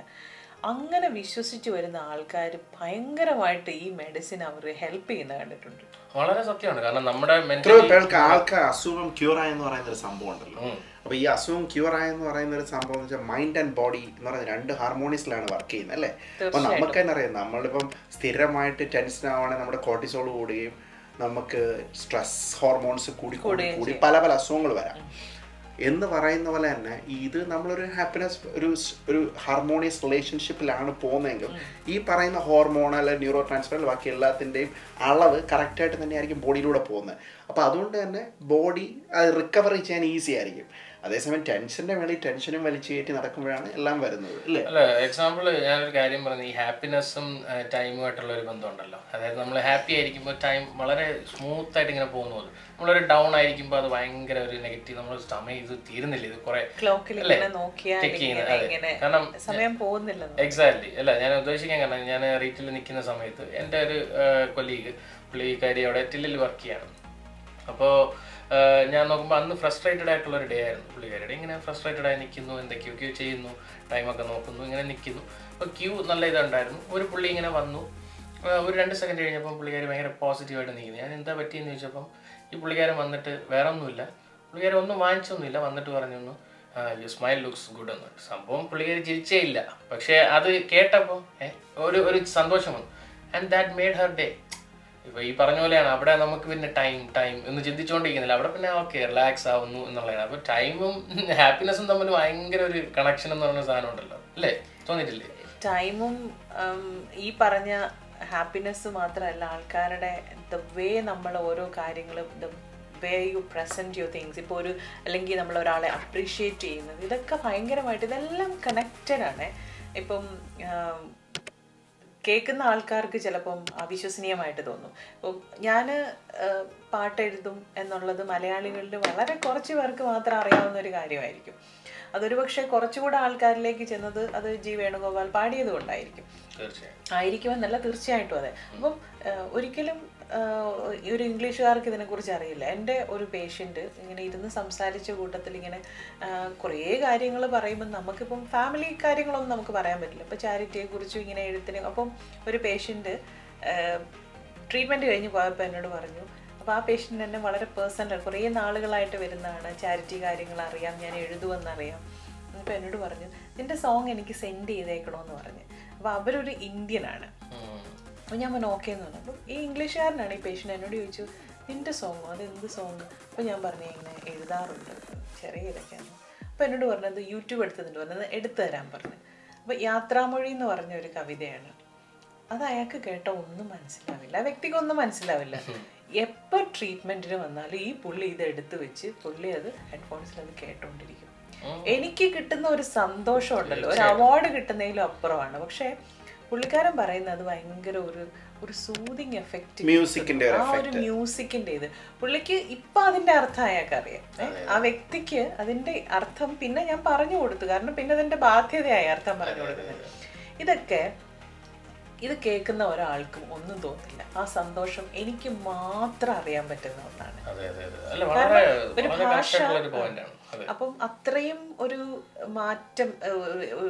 അങ്ങനെ വിശ്വസിച്ച് വരുന്ന ആൾക്കാർ ഭയങ്കരമായിട്ട് ഈ മെഡിസിൻ അവർ ഹെൽപ്പ് ചെയ്യുന്ന കണ്ടിട്ടുണ്ട്. വളരെ സത്യമാണ്. കാരണം നമ്മുടെ ആൾക്കാർ പേർക്ക് ആൾക്ക് അസുഖം ക്യൂർ ആയെന്ന് പറയുന്ന ഒരു സംഭവം ഉണ്ടല്ലോ അപ്പൊ ഈ അസുഖം ക്യൂർ ആയെന്ന് പറയുന്ന ഒരു സംഭവം എന്ന് വെച്ചാൽ മൈൻഡ് ആൻഡ് ബോഡി എന്ന് പറയുന്ന രണ്ട് ഹാർമോണിയസിലാണ് വർക്ക് ചെയ്യുന്നത് അല്ലേ? അപ്പൊ നമുക്ക് തന്നെ അറിയാം? നമ്മളിപ്പം സ്ഥിരമായിട്ട് ടെൻഷൻ ആവുകയാണെങ്കിൽ നമ്മുടെ കോർട്ടിസോൾ കൂടുകയും നമുക്ക് സ്ട്രെസ് ഹോർമോൺസ് കൂടി കൂടി കൂടി പല പല അസുഖങ്ങൾ വരാം. എന്ന് പറയുന്ന പോലെ തന്നെ ഇത് നമ്മളൊരു ഹാപ്പിനെസ് ഒരു ഒരു ഹാർമോണിയസ് റിലേഷൻഷിപ്പിലാണ് പോകുന്നതെങ്കിൽ ഈ പറയുന്ന ഹോർമോൺ അല്ലെങ്കിൽ ന്യൂറോ ട്രാൻസ്ഫർ ബാക്കി എല്ലാത്തിന്റെയും അളവ് കറക്റ്റായിട്ട് തന്നെയായിരിക്കും ബോഡിയിലൂടെ പോകുന്നത്. അപ്പോൾ അതുകൊണ്ട് തന്നെ ബോഡി അത് റിക്കവറി ചെയ്യാൻ ഈസി ആയിരിക്കും. അതേസമയം ടെൻഷന്റെ മേളിൽ ടെൻഷനും വലിച്ചു കയറ്റി നടക്കുമ്പോഴാണ് എല്ലാം വരുന്നത് അല്ലേ? അല്ല എക്സാമ്പിൾ ഞാനൊരു കാര്യം പറഞ്ഞു ഈ ഹാപ്പിനെസ്സും ടൈമുമായിട്ടുള്ള ഒരു ബന്ധമുണ്ടല്ലോ. അതായത് നമ്മൾ ഹാപ്പി ആയിരിക്കുമ്പോൾ ടൈം വളരെ സ്മൂത്ത് ആയിട്ട് ഇങ്ങനെ പോകുന്നത് നമ്മളൊരു ഡൗൺ ആയിരിക്കുമ്പോൾ അത് ഭയങ്കര ഒരു നെഗറ്റീവ് നമ്മൾ സമയം ഇത് തീരുന്നില്ല ഇത് കുറെ കാരണം സമയം പോകുന്നില്ലെന്ന് എക്സാക്ട്ലി അല്ല ഞാൻ ഉദ്ദേശിക്കാൻ കാരണം ഞാൻ റീറ്റിൽ നിൽക്കുന്ന സമയത്ത് എന്റെ ഒരു കൊലീഗ് പുള്ളിക്കാരി അവിടെ ടില്ലിൽ വർക്ക് ചെയ്യാണ്. അപ്പോൾ ഞാൻ നോക്കുമ്പോൾ അന്ന് ഫ്രസ്ട്രേറ്റഡ് ആയിട്ടുള്ള ഒരു ഡേ ആയിരുന്നു പുള്ളിക്കാരുടെ ഇങ്ങനെ ഫ്രസ്ട്രേറ്റഡ് ആയി നിൽക്കുന്നു എന്തൊക്കെയൊക്കെയോ ചെയ്യുന്നു ടൈമൊക്കെ നോക്കുന്നു ഇങ്ങനെ നിൽക്കുന്നു അപ്പോൾ ക്യൂ നല്ല ഇതുണ്ടായിരുന്നു. ഒരു പുള്ളി ഇങ്ങനെ വന്നു. ഒരു രണ്ട് സെക്കൻഡ് കഴിഞ്ഞപ്പം പുള്ളിക്കാർ ഭയങ്കര പോസിറ്റീവായിട്ട് നിൽക്കുന്നു ഞാൻ എന്താ പറ്റിയെന്ന് ചോദിച്ചപ്പം ഈ പുള്ളിക്കാരൻ വന്നിട്ട് വേറെ ഒന്നുമില്ല പുള്ളിക്കാരൻ ഒന്നും വാങ്ങിച്ചൊന്നുമില്ല. വന്നിട്ട് പറഞ്ഞു യു സ്മൈൽ ലുക്സ് ഗുഡ് എന്ന് സംഭവം പുള്ളിക്കാർ ചിരിച്ചേ ഇല്ല. പക്ഷേ അത് കേട്ടപ്പോൾ ഒരു ഒരു സന്തോഷം വന്നു. And that made her day ഇപ്പൊ ഈ പറഞ്ഞ പോലെയാണ്. അവിടെ നമുക്ക് പിന്നെ ടൈം ടൈം എന്ന് ചിന്തിച്ചുകൊണ്ടിരിക്കുന്നില്ല അവിടെ പിന്നെ ഓക്കെ റിലാക്സ് ആവുന്നു എന്നുള്ളതാണ്. അപ്പൊ ടൈമും ഹാപ്പിനെസ്സും തമ്മിൽ ഭയങ്കര ഒരു കണക്ഷൻ എന്ന് പറഞ്ഞ സാധനം ഉണ്ടല്ലോ. അല്ലേ? തോന്നിയിട്ടില്ലേ? ടൈമും ഈ പറഞ്ഞ ഹാപ്പിനെസ് മാത്രമല്ല ആൾക്കാരുടെ ദ വേ നമ്മൾ ഓരോ കാര്യങ്ങളും the way you present your things ഇപ്പോൾ ഒരു അല്ലെങ്കിൽ നമ്മൾ ഒരാളെ അപ്രീഷിയേറ്റ് ചെയ്യുന്നത്. ഇതൊക്കെ ഭയങ്കരമായിട്ട് ഇതെല്ലാം കണക്റ്റഡ് ആണ്. ഇപ്പം കേൾക്കുന്ന ആൾക്കാർക്ക് ചിലപ്പം അവിശ്വസനീയമായിട്ട് തോന്നും. ഇപ്പം ഞാൻ പാട്ട് എഴുതും എന്നുള്ളത് മലയാളികളിൽ വളരെ കുറച്ച് പേർക്ക് മാത്രം അറിയാവുന്ന ഒരു കാര്യമായിരിക്കും. അതൊരു പക്ഷേ കുറച്ചുകൂടെ ആൾക്കാരിലേക്ക് ചെന്നത് അത് ജി വേണുഗോപാൽ പാടിയത് കൊണ്ടായിരിക്കും ആയിരിക്കുമെന്നല്ല തീർച്ചയായിട്ടും അതെ. അപ്പം ഒരിക്കലും ഒരു ഇംഗ്ലീഷുകാർക്ക് ഇതിനെക്കുറിച്ച് അറിയില്ല. എന്റെ ഒരു പേഷ്യന്റ് ഇങ്ങനെ ഇരുന്ന് സംസാരിച്ച കൂട്ടത്തിൽ ഇങ്ങനെ കുറേ കാര്യങ്ങൾ പറയുമ്പോൾ നമുക്കിപ്പം ഫാമിലി കാര്യങ്ങളൊന്നും നമുക്ക് പറയാൻ പറ്റില്ല. ഇപ്പോൾ ചാരിറ്റിയെക്കുറിച്ചും ഇങ്ങനെ എഴുത്തിന് അപ്പം ഒരു പേഷ്യന്റ് ട്രീറ്റ്മെന്റ് കഴിഞ്ഞ് പോയപ്പോൾ എന്നോട് പറഞ്ഞു അപ്പോൾ ആ പേഷ്യന്റ് എന്നെ വളരെ പേഴ്സണൽ കുറേ നാളുകളായിട്ട് വരുന്നതാണ്. ചാരിറ്റി കാര്യങ്ങൾ അറിയാം ഞാൻ എഴുതുമെന്നറിയാം അപ്പോൾ എന്നോട് പറഞ്ഞു നിന്റെ സോങ് എനിക്ക് സെൻഡ് ചെയ്തേക്കണമെന്ന് പറഞ്ഞു. അപ്പോൾ അവരൊരു ഇന്ത്യനാണ്. അപ്പോൾ ഞാൻ പറഞ്ഞു ഓക്കെ എന്ന് പറഞ്ഞു. അപ്പം ഈ ഇംഗ്ലീഷുകാരനാണ് ഈ പേഷ്യന്റ് എന്നോട് ചോദിച്ചു നിന്റെ സോങ്ങോ അത് എന്ത് സോങ് അപ്പോൾ ഞാൻ പറഞ്ഞു ഇങ്ങനെ എഴുതാറുണ്ട്. ചെറിയ ഇതൊക്കെയാണ്. അപ്പോൾ എന്നോട് പറഞ്ഞത് യൂട്യൂബ് എടുത്തതിന്റെ പറഞ്ഞത് എടുത്തു തരാൻ പറഞ്ഞു. അപ്പോൾ യാത്രാമൊഴി എന്ന് പറഞ്ഞ ഒരു കവിതയാണ്. അത് അയാൾക്ക് കേട്ട ഒന്നും മനസ്സിലാവില്ല. ആ വ്യക്തിക്ക് ഒന്നും മനസ്സിലാവില്ല. എപ്പോൾ ട്രീറ്റ്മെന്റിന് വന്നാലും ഈ പുള്ളി ഇത് എടുത്തു വെച്ച് പുള്ളി അത് ഹെഡ്ഫോൺസിൽ അത് കേട്ടോണ്ടിരിക്കും. എനിക്ക് കിട്ടുന്ന ഒരു സന്തോഷം ഉണ്ടല്ലോ ഒരു അവാർഡ് കിട്ടുന്നതിലും അപ്പുറമാണ്. പക്ഷേ പുള്ളിക്കാരൻ പറയുന്നത് ഭയങ്കര ഒരു ഒരു സൂതിങ് എഫക്റ്റ് മ്യൂസിക്കിന്റെ ആ ഒരു മ്യൂസിക്കിന്റെ ഇത്. പുള്ളിക്ക് ഇപ്പൊ അതിന്റെ അർത്ഥം അയാൾക്ക് അറിയാം. ആ വ്യക്തിക്ക് അതിന്റെ അർത്ഥം പിന്നെ ഞാൻ പറഞ്ഞു കൊടുത്തു. കാരണം പിന്നെ അതിന്റെ ബാധ്യതയായി അർത്ഥം പറഞ്ഞു കൊടുക്കുന്നത്. ഇതൊക്കെ ഇത് കേൾക്കുന്ന ഒരാൾക്കും ഒന്നും തോന്നില്ല. ആ സന്തോഷം എനിക്ക് മാത്രം അറിയാൻ പറ്റുന്ന ഒന്നാണ്. ഒരു ഭാഷ അപ്പം അത്രയും ഒരു മാറ്റം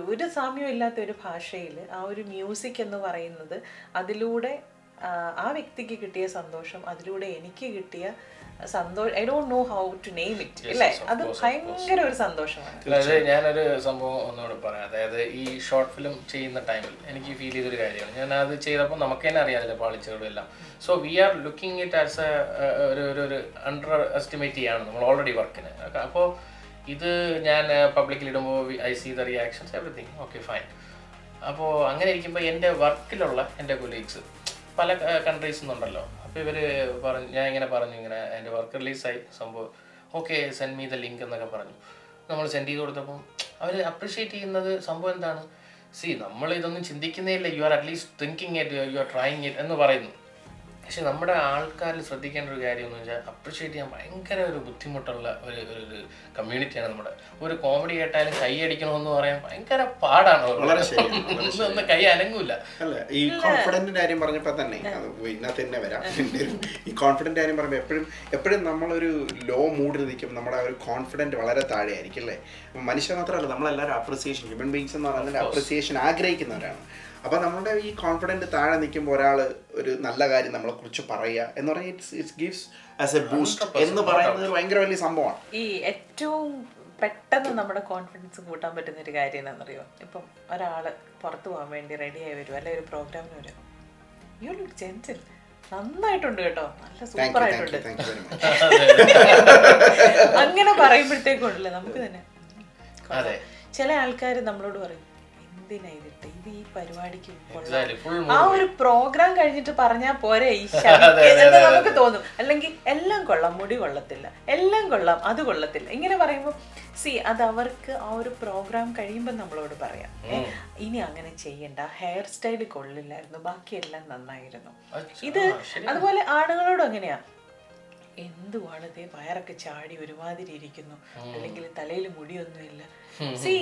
ഒരു- സാമ്യം ഇല്ലാത്ത ഒരു ഭാഷയിൽ ആ ഒരു മ്യൂസിക് എന്ന് പറയുന്നത് അതിലൂടെ ആ വ്യക്തിക്ക് കിട്ടിയ സന്തോഷം അതിലൂടെ എനിക്ക് കിട്ടിയ സന്തോഷം I don't know how to name it അല്ലേ? അത് ഭയങ്കര ഒരു സന്തോഷമാണ്. അതായത് ഞാനൊരു സംഭവം ഒന്നുകൂടെ പറയാം. അതായത് ഈ ഷോർട്ട് ഫിലിം ചെയ്യുന്ന ടൈമിൽ എനിക്ക് ഫീൽ ചെയ്തൊരു കാര്യമാണ്. ഞാൻ അത് ചെയ്തപ്പോൾ നമുക്ക് തന്നെ അറിയാമല്ലോ പാളിച്ചകളും എല്ലാം. So we are looking it as a ഒരു ഒരു ഒരു അണ്ടർ എസ്റ്റിമേറ്റ് ചെയ്യാണ് നമ്മൾ ഓൾറെഡി വർക്കിന് അപ്പോൾ ഇത് ഞാൻ പബ്ലിക്കിൽ ഇടുമ്പോൾ I see the reactions everything okay fine അപ്പോൾ അങ്ങനെ ഇരിക്കുമ്പോൾ എന്റെ വർക്കിലുള്ള എന്റെ കൊലീഗ്സ് പല കൺട്രീസ് നിന്നുണ്ടല്ലോ ഇവർ പറഞ്ഞു ഞാൻ ഇങ്ങനെ പറഞ്ഞു ഇങ്ങനെ എന്റെ വർക്ക് റിലീസായി സംഭവം okay send me the link എന്നൊക്കെ പറഞ്ഞു. നമ്മൾ സെൻഡ് ചെയ്ത് കൊടുത്തപ്പം അവർ അപ്രിഷ്യേറ്റ് ചെയ്യുന്നത് സംഭവം എന്താണ്? സി നമ്മൾ ഇതൊന്നും ചിന്തിക്കുന്നേ ഇല്ല. You are at least thinking it you are trying it എന്ന് പറയുന്നു. പക്ഷെ നമ്മുടെ ആൾക്കാരിൽ ശ്രദ്ധിക്കേണ്ട ഒരു കാര്യം എന്ന് വെച്ചാൽ അപ്രിഷ്യേറ്റ് ചെയ്യാൻ ഭയങ്കര ഒരു ബുദ്ധിമുട്ടുള്ള ഒരു ഒരു കമ്മ്യൂണിറ്റിയാണ് നമ്മുടെ. ഒരു കോമഡി കേട്ടാലും കൈ അടിക്കണമെന്ന് പറയാൻ ഭയങ്കര പാടാണ് വളരെ ഒന്ന് കൈ അനങ്ങൂല. അല്ല ഈ കോൺഫിഡന്റിന്റെ കാര്യം പറഞ്ഞപ്പോ തന്നെ അത് ഇതിനകത്ത് തന്നെ വരാം. ഈ കോൺഫിഡന്റ് കാര്യം പറയുമ്പോൾ എപ്പോഴും എപ്പോഴും നമ്മളൊരു ലോ മൂഡിൽ നിൽക്കുമ്പോൾ നമ്മുടെ ഒരു കോൺഫിഡന്റ് വളരെ താഴെ ആയിരിക്കും അല്ലേ മനുഷ്യർ മാത്രമല്ല നമ്മളെല്ലാവരും അപ്രിസിയേഷൻ ഹ്യൂമൻ ബീങ്സ് എന്ന് പറയുന്നത് അപ്രിസിയേഷൻ ആഗ്രഹിക്കുന്നവരാണ്. അപ്പൊ നമ്മുടെ ഈ കോൺഫിഡന്റ് താഴെ നിൽക്കുമ്പോൾ ഒരാൾ ഒരു നല്ല കാര്യം നമ്മളെ കുറിച്ച് പറയുക. എന്ന് പറഞ്ഞാൽ it's it's gives as a boost എന്ന് പറയുന്നത് ഭയങ്കര വലിയ സംഭവമാണ്. ഈ ഏറ്റവും പെട്ടെന്ന് നമ്മുടെ കോൺഫിഡൻസ് കൂട്ടാൻ പറ്റുന്ന ഒരു കാര്യം എന്താണെന്നറിയോ? ഇപ്പം ഒരാൾ പുറത്തു പോകാൻ വേണ്ടി റെഡിയായി വരും അല്ലെ ഒരു പ്രോഗ്രാമിന് വരും യു ലുക്ക് ജെന്റിൽ നന്നായിട്ടുണ്ട് കേട്ടോ. നല്ല സൂപ്പർ ആയിട്ടുണ്ട്. അങ്ങനെ പറയുമ്പോഴത്തേക്കുണ്ടല്ലേ നമുക്ക് തന്നെ. അതെ. ചില ആൾക്കാർ നമ്മളോട് പറയും എന്തിനാ ഇതിട്ട് ഇത് ഈ പരിപാടിക്ക് കൊള്ളാം." ആ ഒരു പ്രോഗ്രാം കഴിഞ്ഞിട്ട് പറഞ്ഞാൽ പോരെ ഈ എന്ന് നമുക്ക് തോന്നും. അല്ലെങ്കിൽ എല്ലാം കൊള്ളാം മുടി കൊള്ളത്തില്ല. എല്ലാം കൊള്ളാം അത് കൊള്ളത്തില്ല. ഇങ്ങനെ പറയുമ്പോൾ സി അത് അവർക്ക് ആ ഒരു പ്രോഗ്രാം കഴിയുമ്പോൾ നമ്മളോട് പറയാം. ഇനി അങ്ങനെ ചെയ്യണ്ട. ഹെയർ സ്റ്റൈൽ കൊള്ളില്ലായിരുന്നു. ബാക്കിയെല്ലാം നന്നായിരുന്നു. ഇത് അതുപോലെ ആണുങ്ങളോടും അങ്ങനെയാ. എന്തുവാണ് ഇതേ? വയറൊക്കെ ചാടി ഒരുമാതിരി ഇരിക്കുന്നു. അല്ലെങ്കിൽ തലയിൽ മുടിയൊന്നുമില്ല. സി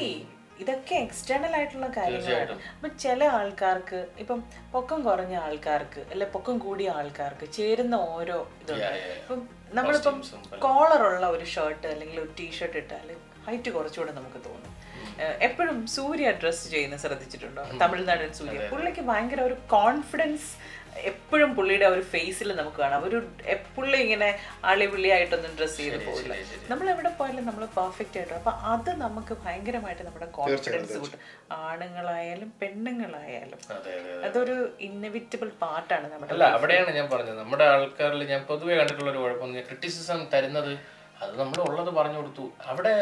ഇതൊക്കെ എക്സ്റ്റേണൽ ആയിട്ടുള്ള കാര്യങ്ങളാണ്. അപ്പൊ ചില ആൾക്കാർക്ക് ഇപ്പം പൊക്കം കുറഞ്ഞ ആൾക്കാർക്ക് അല്ലെ പൊക്കം കൂടിയ ആൾക്കാർക്ക് ചേരുന്ന ഓരോ ഇതുണ്ട്. ഇപ്പം നമ്മളിപ്പം കോളറുള്ള ഒരു ഷർട്ട് അല്ലെങ്കിൽ ഒരു ടീഷർട്ട് ഇട്ടാൽ ഹൈറ്റ് കുറച്ചുകൂടെ നമുക്ക് തോന്നും. എപ്പോഴും സൂര്യ ഡ്രസ് ചെയ്യുന്ന ശ്രദ്ധിച്ചിട്ടുണ്ടോ? തമിഴ്നാടൻ സൂര്യ. പുള്ളിക്ക് ഭയങ്കര ഒരു കോൺഫിഡൻസ് എപ്പോഴും പുള്ളിയുടെ ഒരു ഫേസിൽ നമുക്ക് കാണാം. ഒരു പുള്ളി ഇങ്ങനെ അളിവിളിയായിട്ടൊന്നും ഡ്രസ് ചെയ്ത് പോകില്ല നമ്മൾ എവിടെ പോയാലും നമ്മൾ പെർഫെക്റ്റ് ആയിട്ട്. അപ്പൊ അത് നമുക്ക് ഭയങ്കരമായിട്ട് നമ്മുടെ കോൺഫിഡൻസ് കൂട്ടും. ആണുങ്ങളായാലും പെണ്ണുങ്ങളായാലും. അതെ അതെ അതൊരു ഇന്നവിറ്റബിൾ പാർട്ടാണ് നമ്മുടെ അല്ല അവിടെയാണ് ഞാൻ പറഞ്ഞത്. നമ്മുടെ ആൾക്കാരിൽ ഞാൻ പൊതുവെ കണ്ടിട്ടുള്ള ഒരു കുഴപ്പം ക്രിറ്റിസിസം തരുന്നത് അത് നമ്മൾ ഉള്ളത് പറഞ്ഞു കൊടുത്തു. അവിടെ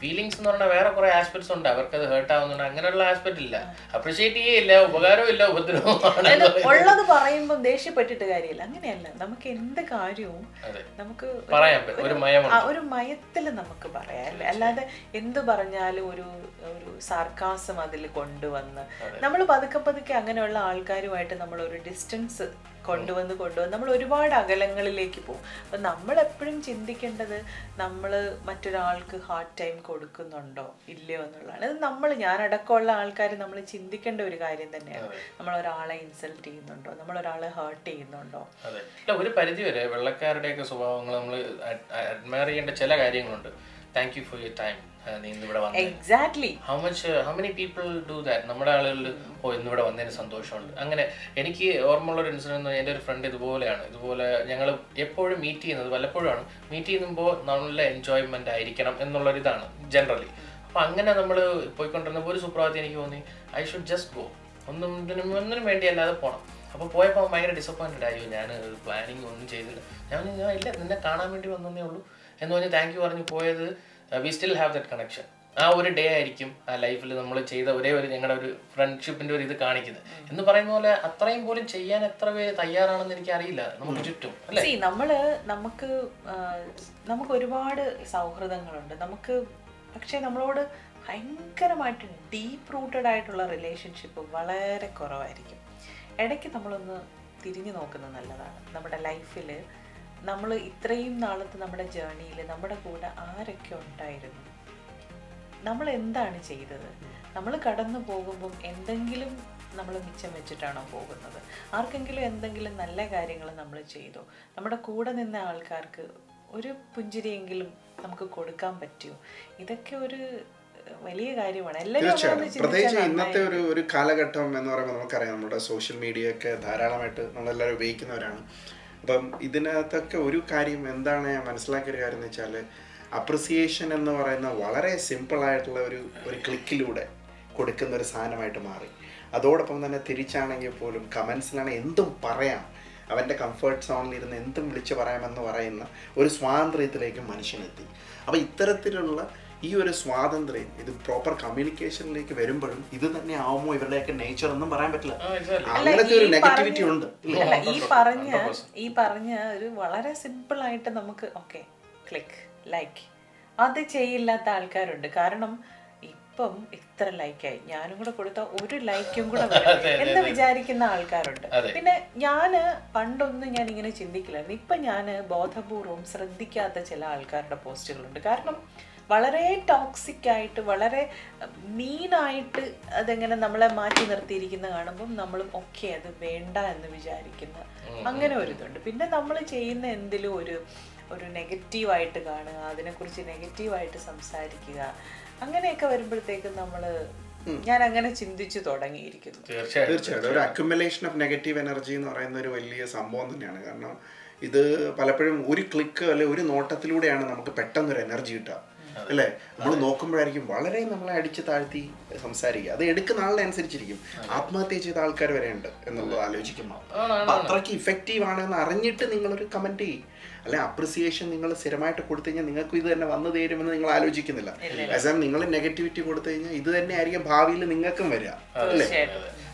ഫീലിങ്സ് എന്ന് പറഞ്ഞാൽ വേറെ കുറെ ആസ്പെക്ട്സ് ഉണ്ട്. അവർക്ക് അത് ഹേർട്ട് ആവുന്നുണ്ട്. അങ്ങനെയുള്ള ആസ്പെക്ട് ഇല്ല. അപ്രിഷിയേറ്റ് ചെയ്യില്ല ഉപകാരവും ഇല്ല. ഉപദ്രവമാണ് ഉള്ളത് പറയുമ്പോൾ ദേഷ്യപ്പെട്ടിട്ട് കാര്യമില്ല. അങ്ങനെയല്ല. നമുക്ക് എന്ത് കാര്യവും നമുക്ക് പറയാൻ ഒരു ഒരു മയത്തിൽ നമുക്ക് പറയാം. അല്ലേ? അല്ലാതെ എന്ത് പറഞ്ഞാലും ഒരു ഒരു സാർക്കാസം അതിൽ കൊണ്ടുവന്ന് നമ്മൾ പതുക്കെ പതുക്കെ അങ്ങനെയുള്ള ആൾക്കാരുമായിട്ട് നമ്മൾ ഒരു ഡിസ്റ്റൻസ് കൊണ്ടുവന്ന് കൊണ്ടുവന്ന് നമ്മൾ ഒരുപാട് അകലങ്ങളിലേക്ക് പോകും. അപ്പം നമ്മൾ എപ്പോഴും ചിന്തിക്കേണ്ടത് നമ്മൾ മറ്റൊരാൾക്ക് ഹാർഡ് ടൈം കൊടുക്കുന്നുണ്ടോ ഇല്ലയോ എന്നുള്ളതാണ്. അത് നമ്മൾ ഞാനടക്കമുള്ള ആൾക്കാർ നമ്മൾ ചിന്തിക്കേണ്ട ഒരു കാര്യം തന്നെയാണ്. നമ്മൾ ഒരാളെ ഇൻസൾട്ട് ചെയ്യുന്നുണ്ടോ നമ്മൾ ഒരാളെ ഹേർട്ട് ചെയ്യുന്നുണ്ടോ? അതെ. അല്ല ഒരു പരിധി വരെ വെള്ളക്കാരുടെയൊക്കെ സ്വഭാവങ്ങൾ നമ്മൾ അഡ്മയർ ചെയ്യേണ്ട ചില കാര്യങ്ങളുണ്ട്. Thank you for your time exactly how much how many people do that നമ്മുടെ ആളുകളിൽ ഓ ഇന്നിവിടെ വന്നതിന് സന്തോഷമുണ്ട്. അങ്ങനെ എനിക്ക് ഓർമ്മയുള്ള ഒരു ഇൻസിഡന്റ് എന്റെ ഒരു ഫ്രണ്ട് ഇതുപോലെയാണ്. ഇതുപോലെ ഞങ്ങൾ എപ്പോഴും മീറ്റ് ചെയ്യുന്നത് വല്ലപ്പോഴുമാണ് മീറ്റ് ചെയ്യുമ്പോൾ നല്ല എൻജോയ്മെന്റ് ആയിരിക്കണം എന്നുള്ളൊരിതാണ് ജനറലി അപ്പോൾ അങ്ങനെ നമ്മൾ പോയിക്കൊണ്ടിരുന്നപ്പോൾ ഒരു സുപ്രഭാതം എനിക്ക് തോന്നി ഐ ഷുഡ് ജസ്റ്റ് ഗോ ഒന്നും ഒന്നിനും വേണ്ടി അല്ലാതെ പോകണം അപ്പോൾ പോയപ്പോൾ അവൻ ഭയങ്കര ഡിസപ്പോയിന്റഡ് ആയി. ഞാൻ പ്ലാനിങ് ഒന്നും ചെയ്തില്ല. ഞാൻ ഞാൻ ഇല്ല നിന്നെ കാണാൻ വേണ്ടി വന്നേ ഉള്ളൂ. എന്ന് പറഞ്ഞ് താങ്ക് യു പറഞ്ഞ് പോയത് we still have that connection ആ ഒരു ഡേ ആയിരിക്കും ആ ലൈഫിൽ നമ്മൾ ചെയ്ത ഒരേ ഒരു ഞങ്ങളുടെ ഒരു ഫ്രണ്ട്ഷിപ്പിന്റെ ഒരു ഇത് കാണിക്കുന്നത്. എന്ന് പറയുന്ന പോലെ അത്രയും പോലും ചെയ്യാൻ എത്ര പേര് തയ്യാറാണെന്ന് എനിക്ക് അറിയില്ല നമുക്ക് ചുറ്റും അല്ലെ? നമ്മൾ നമുക്ക് നമുക്ക് ഒരുപാട് സൗഹൃദങ്ങളുണ്ട്. നമുക്ക് പക്ഷേ നമ്മളോട് ഭയങ്കരമായിട്ട് ഡീപ്പ് റൂട്ടഡ് ആയിട്ടുള്ള റിലേഷൻഷിപ്പ് വളരെ കുറവായിരിക്കും. ഇടയ്ക്ക് നമ്മളൊന്ന് തിരിഞ്ഞു നോക്കുന്നത് നല്ലതാണ്. നമ്മുടെ ലൈഫിൽ നമ്മൾ ഇത്രയും നാളത്തെ നമ്മുടെ ജേണിയിൽ നമ്മുടെ കൂടെ ആരൊക്കെ ഉണ്ടായിരുന്നു? നമ്മൾ എന്താണ് ചെയ്തത്? നമ്മൾ കടന്നു പോകുമ്പം എന്തെങ്കിലും നമ്മൾ മിച്ചം വെച്ചിട്ടാണോ പോകുന്നത്? ആർക്കെങ്കിലും എന്തെങ്കിലും നല്ല കാര്യങ്ങൾ നമ്മൾ ചെയ്തു? നമ്മുടെ കൂടെ നിന്ന ആൾക്കാർക്ക് ഒരു പുഞ്ചിരിയെങ്കിലും നമുക്ക് കൊടുക്കാൻ പറ്റുമോ ഇതൊക്കെ ഒരു വലിയ കാര്യമാണ്. എല്ലാവരും പ്രത്യേകിച്ച് ഇന്നത്തെ ഒരു ഒരു കാലഘട്ടം എന്ന് പറയുമ്പോൾ നമുക്കറിയാം നമ്മുടെ സോഷ്യൽ മീഡിയ ഒക്കെ ധാരാളമായിട്ട് നമ്മളെല്ലാവരും ഉപയോഗിക്കുന്നവരാണ്. അപ്പം ഇതിനകത്തൊക്കെ ഒരു കാര്യം എന്താണ് ഞാൻ മനസ്സിലാക്കിയ കാര്യം എന്ന് വെച്ചാൽ അപ്രിസിയേഷൻ എന്ന് പറയുന്ന വളരെ സിമ്പിളായിട്ടുള്ള ഒരു ഒരു ക്ലിക്കിലൂടെ കൊടുക്കുന്ന ഒരു സാധനമായിട്ട് മാറി. അതോടൊപ്പം തന്നെ തിരിച്ചാണെങ്കിൽ പോലും കമൻസിലാണ് എന്തും പറയാം. അവന്റെ കംഫർട്ട് സോണിൽ ഇരുന്ന് എന്തും വിളിച്ച് പറയാമെന്ന് പറയുന്ന ഒരു സ്വാതന്ത്ര്യത്തിലേക്ക് മനുഷ്യനെത്തി. അപ്പോൾ ഇത്തരത്തിലുള്ള ഈ ഒരു സ്വാതന്ത്ര്യം ഇത് പ്രോപ്പർ കമ്മ്യൂണിക്കേഷനിലേക്ക് വരുമ്പോഴും ഇത് തന്നെ ആവുമോ ഇവരുടെയൊക്കെ നേച്ചർ ഒന്നും പറയാൻ പറ്റില്ല. അങ്ങനത്തെ ഒരു നെഗറ്റിവിറ്റി ഉണ്ട്. ഈ പറഞ്ഞ ഈ പറഞ്ഞ ഒരു വളരെ സിമ്പിൾ ആയിട്ട് നമുക്ക് ഓക്കെ ക്ലിക്ക് ലൈക്ക് അത് ചെയ്യില്ലാത്ത ആൾക്കാരുണ്ട്. കാരണം ഇപ്പം ഇത്ര ലൈക്കായി ഞാനും കൂടെ കൊടുത്ത ഒരു ലൈക്കും കൂടെ എന്ന് വിചാരിക്കുന്ന ആൾക്കാരുണ്ട്. പിന്നെ ഞാൻ പണ്ടൊന്നും ഞാൻ ഇങ്ങനെ ചിന്തിക്കില്ലായിരുന്നു. ഇപ്പൊ ഞാൻ ബോധപൂർവം ശ്രദ്ധിക്കാത്ത ചില ആൾക്കാരുടെ പോസ്റ്റുകളുണ്ട് കാരണം വളരെ ടോക്സിക് ആയിട്ട് വളരെ മീനായിട്ട് അതെങ്ങനെ നമ്മളെ മാറ്റി നിർത്തിയിരിക്കുന്ന കാണുമ്പം നമ്മളും ഓക്കെ അത് വേണ്ട എന്ന് വിചാരിക്കുന്ന അങ്ങനെ ഒരു ഇതുണ്ട് പിന്നെ നമ്മൾ ചെയ്യുന്ന എന്തിലും ഒരു ഒരു നെഗറ്റീവായിട്ട് കാണുക അതിനെക്കുറിച്ച് നെഗറ്റീവായിട്ട് സംസാരിക്കുക അങ്ങനെയൊക്കെ വരുമ്പോഴത്തേക്കും നമ്മൾ ഞാൻ അങ്ങനെ ചിന്തിച്ചു തുടങ്ങിയിരിക്കുന്നു. തീർച്ചയായിട്ടും തീർച്ചയായിട്ടും. ഒരു അക്യുമുലേഷൻ ഓഫ് നെഗറ്റീവ് എനർജി എന്ന് പറയുന്ന ഒരു വലിയ സംഭവം തന്നെയാണ്. കാരണം ഇത് പലപ്പോഴും ഒരു ക്ലിക്ക് അല്ലെ ഒരു നോട്ടത്തിലൂടെയാണ് നമുക്ക് പെട്ടെന്നൊരു എനർജി കിട്ടുക. അല്ലേ? നമ്മൾ നോക്കുമ്പോഴായിരിക്കും വളരെ നമ്മളെ അടിച്ച് താഴ്ത്തി സംസാരിക്കുക. അത് എടുക്കുന്ന ആളിനെ അനുസരിച്ചിരിക്കും ആത്മഹത്യ ചെയ്ത ആൾക്കാർ വരെ ഉണ്ട് എന്നുള്ളത് ആലോചിക്കുമ്പോൾ അത്രയ്ക്ക് ഇഫക്റ്റീവ് ആണെന്ന് അറിഞ്ഞിട്ട് നിങ്ങളൊരു കമന്റ് ചെയ്യും. അല്ലെ അപ്രിസിയേഷൻ നിങ്ങൾ സ്ഥിരമായിട്ട് കൊടുത്തു കഴിഞ്ഞാൽ നിങ്ങൾക്ക് ഇത് തന്നെ വന്നു തരുമെന്ന് നിങ്ങൾ ആലോചിക്കുന്നില്ല. അതേസമയം നിങ്ങൾ നെഗറ്റിവിറ്റി കൊടുത്തു കഴിഞ്ഞാൽ ഇത് തന്നെ ആയിരിക്കും ഭാവിയിൽ നിങ്ങൾക്കും വരിക. അല്ലേ?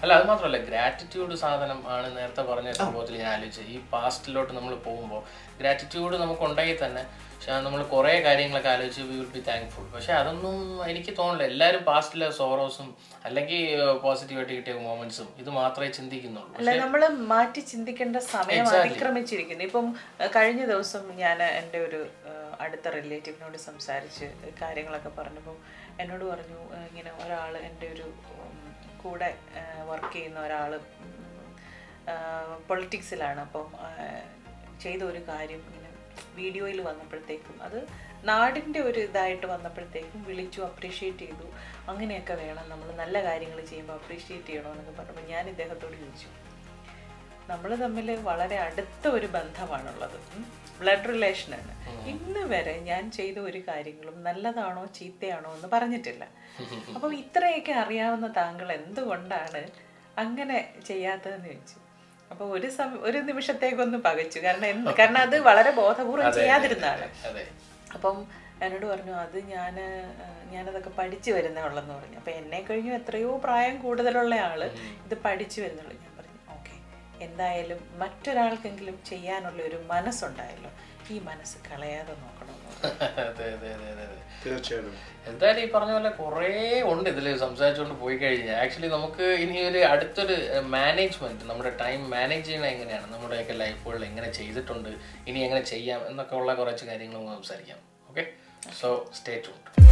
അല്ല അത് മാത്രമല്ല ഗ്രാറ്റിറ്റ്യൂഡ് സാധനം ആണ് നേരത്തെ പറഞ്ഞ സംഭവത്തിൽ ഞാൻ ആലോചിച്ചത്. ഈ പാസ്റ്റിലോട്ട് നമ്മൾ പോകുമ്പോൾ ഗ്രാറ്റിറ്റ്യൂഡ് നമുക്ക് ഉണ്ടെങ്കിൽ തന്നെ നമ്മൾ കുറേ കാര്യങ്ങളൊക്കെ ആലോചിച്ച് വി വിൽ ബി താങ്ക്ഫുൾ പക്ഷേ അതൊന്നും എനിക്ക് തോന്നില്ല എല്ലാവരും പാസ്റ്റിലെ സോറോസും അല്ലെങ്കിൽ പോസിറ്റീവായിട്ട് കിട്ടിയ മൊമെന്റ്സും ഇത് മാത്രമേ ചിന്തിക്കുന്നുള്ളൂ. അല്ല നമ്മൾ മാറ്റി ചിന്തിക്കേണ്ട സമയം അതിക്രമിച്ചിരിക്കുന്നു. ഇപ്പം കഴിഞ്ഞ ദിവസം ഞാൻ എന്റെ ഒരു അടുത്ത റിലേറ്റീവിനോട് സംസാരിച്ച് കാര്യങ്ങളൊക്കെ പറഞ്ഞപ്പോൾ എന്നോട് പറഞ്ഞു ഇങ്ങനെ ഒരാൾ എന്റെ ഒരു കൂടെ വർക്ക് ചെയ്യുന്ന ഒരാൾ പൊളിറ്റിക്സിലാണ് അപ്പം ചെയ്ത ഒരു കാര്യം വീഡിയോയിൽ വന്നപ്പോഴത്തേക്കും അത് നാടിന്റെ ഒരു ഇതായിട്ട് വന്നപ്പോഴത്തേക്കും വിളിച്ചു അപ്രീഷിയേറ്റ് ചെയ്തു. അങ്ങനെയൊക്കെ വേണം നമ്മൾ നല്ല കാര്യങ്ങൾ ചെയ്യുമ്പോൾ അപ്രീഷിയേറ്റ് ചെയ്യണമെന്നൊക്കെ പറഞ്ഞപ്പോൾ ഞാൻ ഇദ്ദേഹത്തോട് ചോദിച്ചു. നമ്മൾ തമ്മിൽ വളരെ അടുത്ത ഒരു ബന്ധമാണുള്ളത്. ബ്ലഡ് റിലേഷനാണ് ഇന്ന് വരെ ഞാൻ ചെയ്ത ഒരു കാര്യങ്ങളും നല്ലതാണോ ചീത്തയാണോ എന്ന് പറഞ്ഞിട്ടില്ല. അപ്പം ഇത്രയൊക്കെ അറിയാവുന്ന താങ്കൾ എന്തുകൊണ്ടാണ് അങ്ങനെ ചെയ്യാത്തതെന്ന് ചോദിച്ചു. അപ്പൊ ഒരു സമയം ഒരു നിമിഷത്തേക്കൊന്ന് പകച്ചു. കാരണം എന്ത് കാരണം അത് വളരെ ബോധപൂർവം ചെയ്യാതിരുന്നാണ് അപ്പം എന്നോട് പറഞ്ഞു അത് ഞാൻ ഞാനതൊക്കെ പഠിച്ചു വരുന്നുള്ളെന്ന് പറഞ്ഞു. അപ്പം എന്നെ കഴിഞ്ഞു എത്രയോ പ്രായം കൂടുതലുള്ള ആൾ ഇത് പഠിച്ചു വരുന്നുള്ളു. ഞാൻ പറഞ്ഞു ഓക്കെ. എന്തായാലും മറ്റൊരാൾക്കെങ്കിലും ചെയ്യാനുള്ള ഒരു മനസ്സുണ്ടായല്ലോ. ഈ മനസ്സ് കളയാതെ നോക്കണമെന്ന് തീർച്ചയായിട്ടും. എന്തായാലും ഈ പറഞ്ഞ പോലെ കുറേ ഉണ്ട് ഇതിൽ സംസാരിച്ചുകൊണ്ട് പോയി കഴിഞ്ഞാൽ ആക്ച്വലി നമുക്ക് ഇനി ഒരു അടുത്തൊരു മാനേജ്മെന്റ് നമ്മുടെ ടൈം മാനേജ് ചെയ്യണ എങ്ങനെയാണ്? നമ്മുടെയൊക്കെ ലൈഫുകളിൽ എങ്ങനെ ചെയ്തിട്ടുണ്ട്? ഇനി എങ്ങനെ ചെയ്യാം? എന്നൊക്കെ ഉള്ള കുറച്ച് കാര്യങ്ങൾ സംസാരിക്കാം. Okay so stay tuned